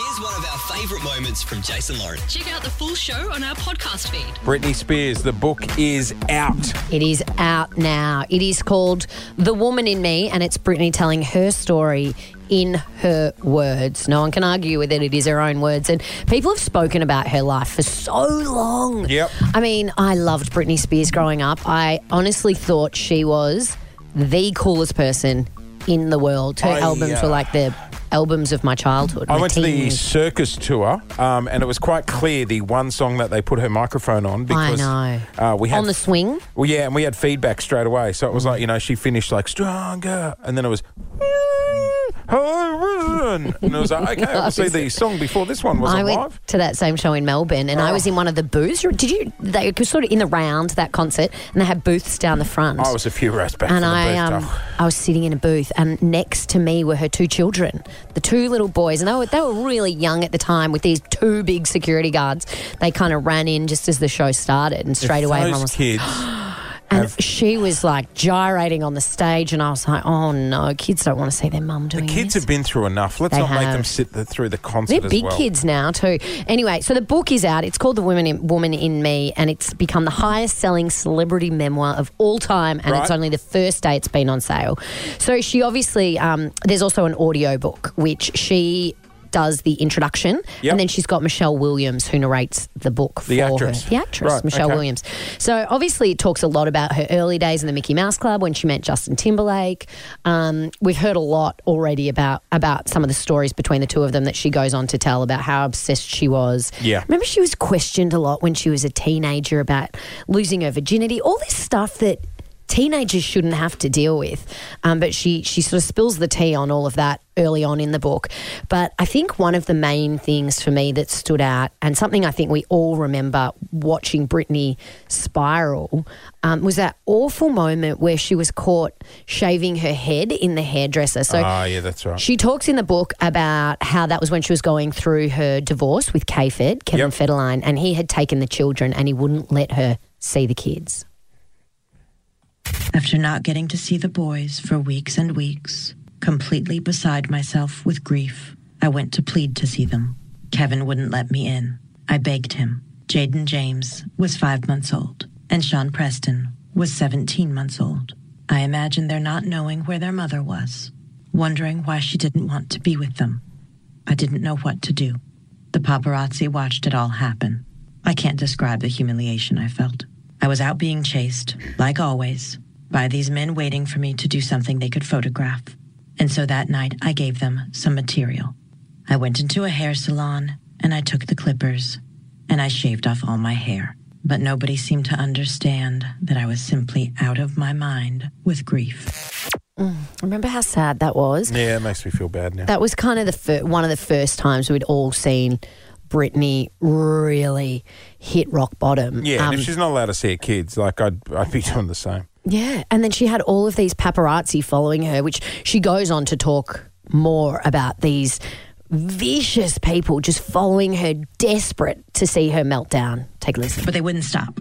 Here's one of our favourite moments from Jason Lauren. Check out the full show on our podcast feed. Britney Spears, the book is out. It is out now. It is called The Woman in Me, and it's Britney telling her story in her words. No one can argue with it. It is her own words. And people have spoken about her life for so long. Yep. I mean, I loved Britney Spears growing up. I honestly thought she was the coolest person in the world. Her I, albums uh, were like the albums of my childhood. I went to the circus tour, um, and it was quite clear the one song that they put her microphone on because know. Uh, we had On the swing? Well, yeah, and we had feedback straight away. So it was like you know she finished like stronger, and then it was. And it was like, okay, see the song before this one was I went live. to that same show in Melbourne, and I was Oh. in one of the booths. Did you? They were sort of in the round that concert, and they had booths down the front. I was a few rows back and from the I, booth. um, Oh. I was sitting in a booth, and next to me were her two children, the two little boys, and they were they were really young at the time. With these two big security guards, they kind of ran in just as the show started, and straight away, everyone was kids. and she was like gyrating on the stage, and I was like, "Oh no, kids don't want to see their mum doing that. The Kids this." have been through enough. Let's They not make them sit the, through the concert They're as big well. kids now too. Anyway, so the book is out. It's called The Woman in, Woman in Me, and it's become the highest-selling celebrity memoir of all time. And it's Right. only the first day it's been on sale. So she obviously um, there's also an audio book which she does the introduction, Yep. and then she's got Michelle Williams who narrates the book The for actress. her. The actress, Right, Michelle okay. Williams. So obviously it talks a lot about her early days in the Mickey Mouse Club when she met Justin Timberlake. Um, we've heard a lot already about about some of the stories between the two of them that she goes on to tell about how obsessed she was. Yeah. Remember she was questioned a lot when she was a teenager about losing her virginity, all this stuff that teenagers shouldn't have to deal with. Um, but she she sort of spills the tea on all of that early on in the book. But I think one of the main things for me that stood out, and something I think we all remember watching Britney spiral, um, was that awful moment where she was caught shaving her head in the hairdresser. So Ah, yeah, that's right. she talks in the book about how that was when she was going through her divorce with K Fed, Kevin Yep. Federline, and he had taken the children and he wouldn't let her see the kids. After not getting to see the boys for weeks and weeks, completely beside myself with grief, I went to plead to see them. Kevin wouldn't let me in. I begged him. Jayden James was five months old, and Sean Preston was 17 months old. I imagine they're not knowing where their mother was, wondering why she didn't want to be with them. I didn't know what to do. The paparazzi watched it all happen. I can't describe the humiliation I felt. I was out being chased, like always, by these men waiting for me to do something they could photograph. And so that night, I gave them some material. I went into a hair salon and I took the clippers and I shaved off all my hair. But nobody seemed to understand that I was simply out of my mind with grief. Mm. Remember how sad that was? yeah, it makes me feel bad now. That was kind of the fir- one of the first times we'd all seen Britney really hit rock bottom. yeah, and Um, if she's not allowed to see her kids, like I'd, I'd be doing the same. Yeah, and then she had all of these paparazzi following her, which she goes on to talk more about these vicious people just following her, desperate to see her meltdown. Take a listen. But they wouldn't stop.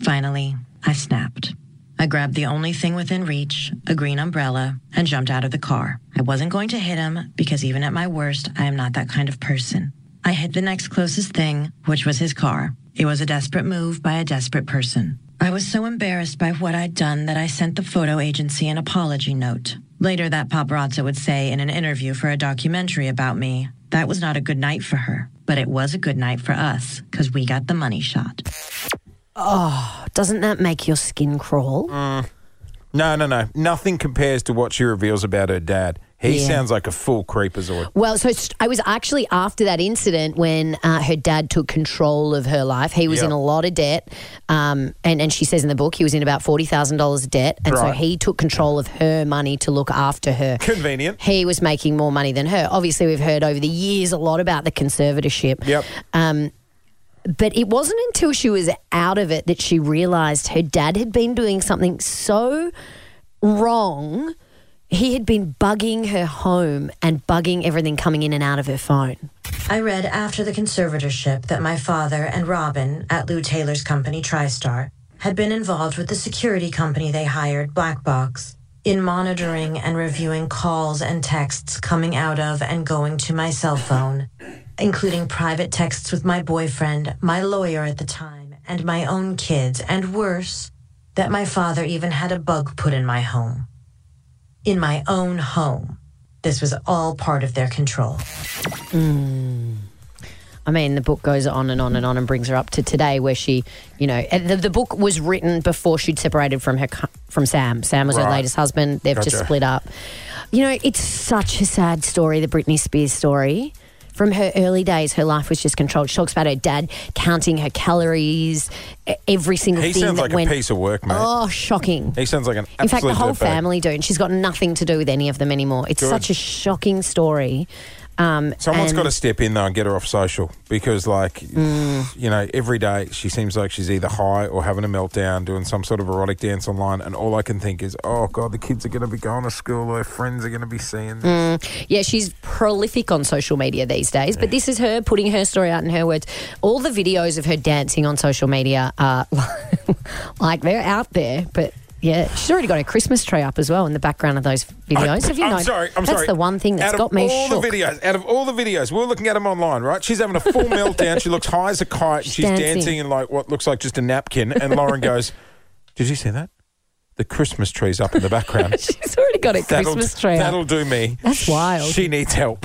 Finally, I snapped. I grabbed the only thing within reach, a green umbrella, and jumped out of the car. I wasn't going to hit him because even at my worst, I am not that kind of person. I hit the next closest thing, which was his car. It was a desperate move by a desperate person. I was so embarrassed by what I'd done that I sent the photo agency an apology note. Later, that paparazzi would say in an interview for a documentary about me, that was not a good night for her, but it was a good night for us because we got the money shot. Oh, doesn't that make your skin crawl? Mm. No, no, no. Nothing compares to what she reveals about her dad. He Yeah. sounds like a full creepazoid. Well, so I was actually after that incident when uh, her dad took control of her life. He was Yep. in a lot of debt, um, and and she says in the book he was in about forty thousand dollars of debt, and so he took control of her money to look after her. Convenient. He was making more money than her. Obviously, we've heard over the years a lot about the conservatorship. Yep. Um, but it wasn't until she was out of it that she realised her dad had been doing something so wrong. He had been bugging her home and bugging everything coming in and out of her phone. I read after the conservatorship that my father and Robin at Lou Taylor's company TriStar had been involved with the security company they hired, Black Box, in monitoring and reviewing calls and texts coming out of and going to my cell phone including private texts with my boyfriend, my lawyer at the time, and my own kids, and worse, that my father even had a bug put in my home. In my own home. This was all part of their control. Mm. I mean, the book goes on and on and on and brings her up to today, where she, you know, the, the book was written before she'd separated from her from Sam. Sam was her latest husband. They've just split up. You know, it's such a sad story, the Britney Spears story. From her early days, her life was just controlled. She talks about her dad counting her calories, every single He thing sounds that like went. a piece of work, mate. Oh, shocking! He sounds like an In fact, the whole family do, and she's got nothing to do with any of them anymore. It's Good. such a shocking story. Um, Someone's got to step in though and get her off social because, like, Mm. you know, every day she seems like she's either high or having a meltdown, doing some sort of erotic dance online, and all I can think is, oh god, the kids are going to be going to school, their friends are going to be seeing this. Yeah, she's prolific on social media these days, but this is her putting her story out in her words. All the videos of her dancing on social media are like they're out there, but yeah, she's already got a Christmas tree up as well in the background of those videos. Have you I'm noticed? sorry. I'm sorry. that's sorry. the one thing that's out got of me all shook. the videos, out of all the videos, we we're looking at them online, right? She's having a full meltdown. She looks high as a kite. She's dancing. dancing. in like what looks like just a napkin. And Lauren goes, "Did you see that? The Christmas tree's up in the background. She's already got a That'll- Christmas tree That'll up. do me. That's wild. She needs help.